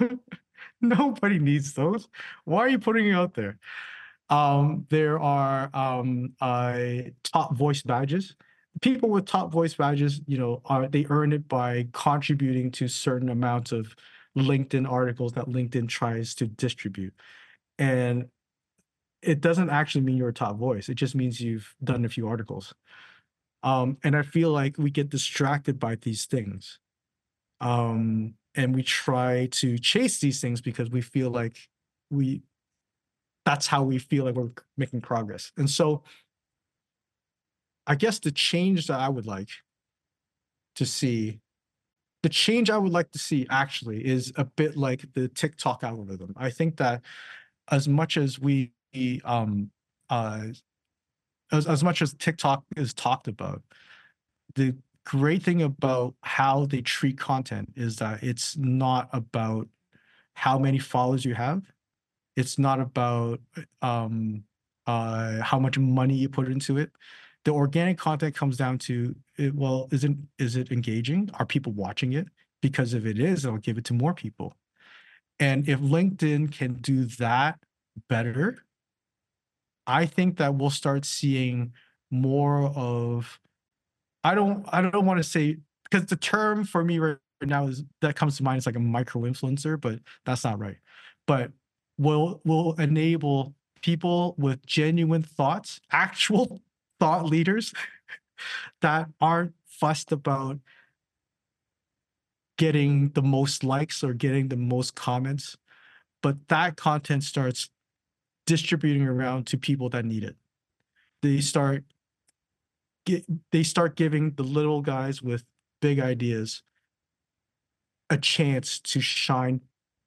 (laughs) Nobody needs those. Why are you putting it out there? Um, there are um, uh, top voice badges. People with top voice badges, you know, are they earn it by contributing to certain amounts of LinkedIn articles that LinkedIn tries to distribute. And it doesn't actually mean you're a top voice. It just means you've done a few articles. Um, and I feel like we get distracted by these things. Um, and we try to chase these things because we feel like we that's how we feel like we're making progress. And so I guess the change that I would like to see, the change I would like to see actually is a bit like the TikTok algorithm. I think that as much as we um uh as, as much as TikTok is talked about, the great thing about how they treat content is that it's not about how many followers you have. It's not about um, uh, how much money you put into it. The organic content comes down to it, well, isn't is it engaging? Are people watching it? Because if it is, I'll give it to more people. And if LinkedIn can do that better, I think that we'll start seeing more of I don't I don't want to say because the term for me right now is that comes to mind is like a micro influencer, but that's not right. But will will enable people with genuine thoughts, actual (laughs) thought leaders (laughs) that aren't fussed about getting the most likes or getting the most comments, but that content starts distributing around to people that need it. They start get, they start giving the little guys with big ideas a chance to shine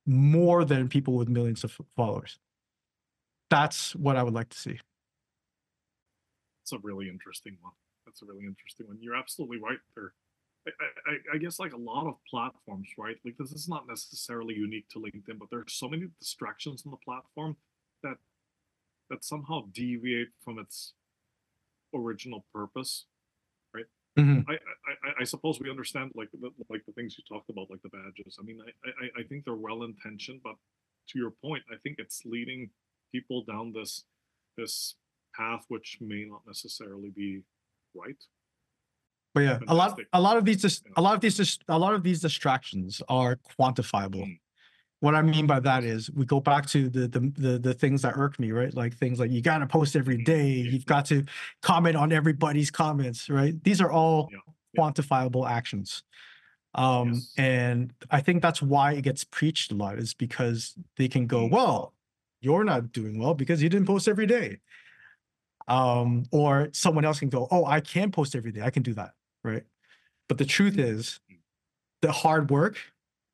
more than people with millions of followers. That's what I would like to see. It's a really interesting one. That's a really interesting one. You're absolutely right there. I, I, I, guess like a lot of platforms, right? Like this is not necessarily unique to LinkedIn, but there's so many distractions on the platform that that somehow deviate from its original purpose, right? Mm-hmm. I, I I suppose we understand like the, like the things you talked about, like the badges. I mean, I, I I think they're well intentioned, but to your point, I think it's leading people down this this path which may not necessarily be right. But yeah, Fantastic. a lot a lot of these a lot of these a lot of these distractions are quantifiable. Mm what I mean by that is we go back to the, the the the, things that irk me, right? Like things like you got to post every day, you've got to comment on everybody's comments, right? These are all yeah. quantifiable actions. Um, yes. and I think that's why it gets preached a lot is because they can go, mm-hmm. well, you're not doing well because you didn't post every day. Um, or someone else can go, oh, I can post every day. I can do that, right? But the truth mm-hmm. is, the hard work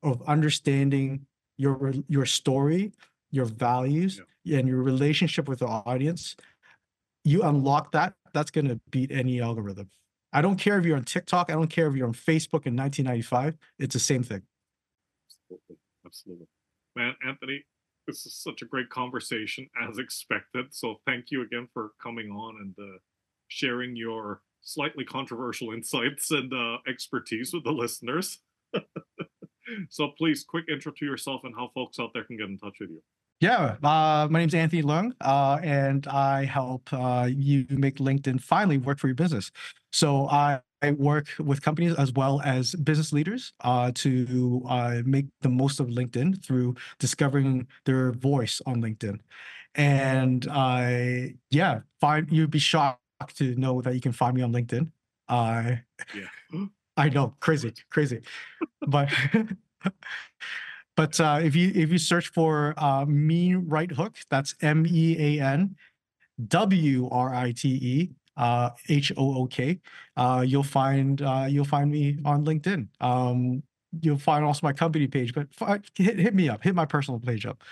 of understanding your your story, your values, yeah. and your relationship with the audience, you unlock that, that's going to beat any algorithm. I don't care if you're on TikTok. I don't care if you're on Facebook in 1995. It's the same thing. Absolutely. Absolutely. Man, Anthony, this is such a great conversation as expected. So thank you again for coming on and uh, sharing your slightly controversial insights and uh, expertise with the listeners. (laughs) so please, quick intro to yourself and how folks out there can get in touch with you. Yeah, uh, my name is Anthony Leung, uh, and I help uh, you make LinkedIn finally work for your business. So I, I work with companies as well as business leaders uh, to uh, make the most of LinkedIn through discovering their voice on LinkedIn. And I, yeah, find you'd be shocked to know that you can find me on LinkedIn. Uh, yeah. I know, crazy, crazy. but (laughs) but uh, if you if you search for uh, Mean Write Hook, that's M E A N W R I T E uh, H O O K, uh, you'll find uh, you'll find me on LinkedIn. Um, you'll find also my company page, but hit, hit me up, hit my personal page up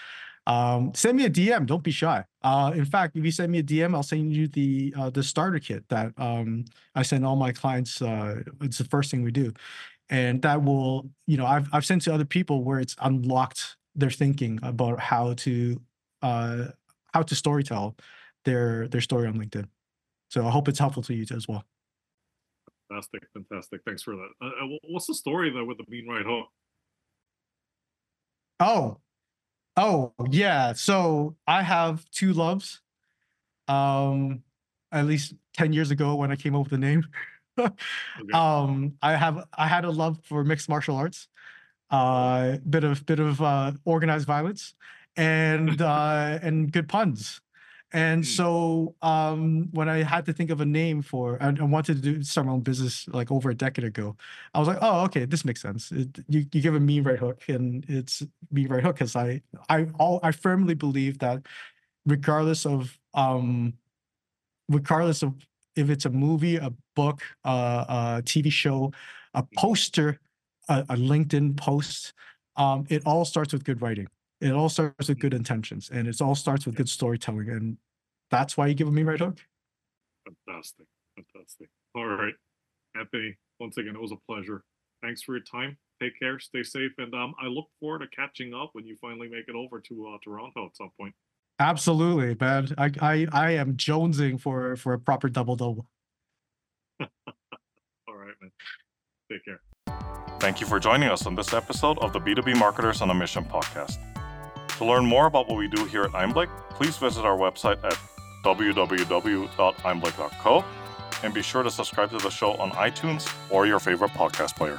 um, send me a DM. Don't be shy. Uh, in fact, if you send me a DM, I'll send you the uh, the starter kit that um, I send all my clients. Uh, it's the first thing we do, and that will, you know, I've I've sent to other people where it's unlocked their thinking about how to uh, how to storytell their their story on LinkedIn. So I hope it's helpful to you as well. Fantastic, fantastic. Thanks for that. Uh, uh what's the story though with the Mean Write Hook? Oh, Oh yeah. So I have two loves. Um, at least 10 years ago when I came up with the name. (laughs) Um, I have I had a love for mixed martial arts, uh, bit of bit of uh, organized violence, and (laughs) uh, and good puns. And Mm. so um, when I had to think of a name for, I, I wanted to do start my own business like over a decade ago. I was like, oh, okay, this makes sense. It, you you give a me right hook, and it's me right hook because I I all I firmly believe that regardless of um regardless of if it's a movie, a book, uh, a TV show, a poster, a, a LinkedIn post, um, it all starts with good writing. It all starts with good intentions, and it all starts with good storytelling, and that's why you give me right hook. Fantastic. Fantastic. All right. Anthony, once again, it was a pleasure. Thanks for your time. Take care, stay safe, and um, I look forward to catching up when you finally make it over to uh, Toronto at some point. Absolutely, man. I I, I am jonesing for for a proper double double. (laughs) All right, man. Take care. Thank you for joining us on this episode of the B2B Marketers on a Mission podcast. To learn more about what we do here at Einblick, please visit our website at www.einblick.co and be sure to subscribe to the show on iTunes or your favorite podcast player.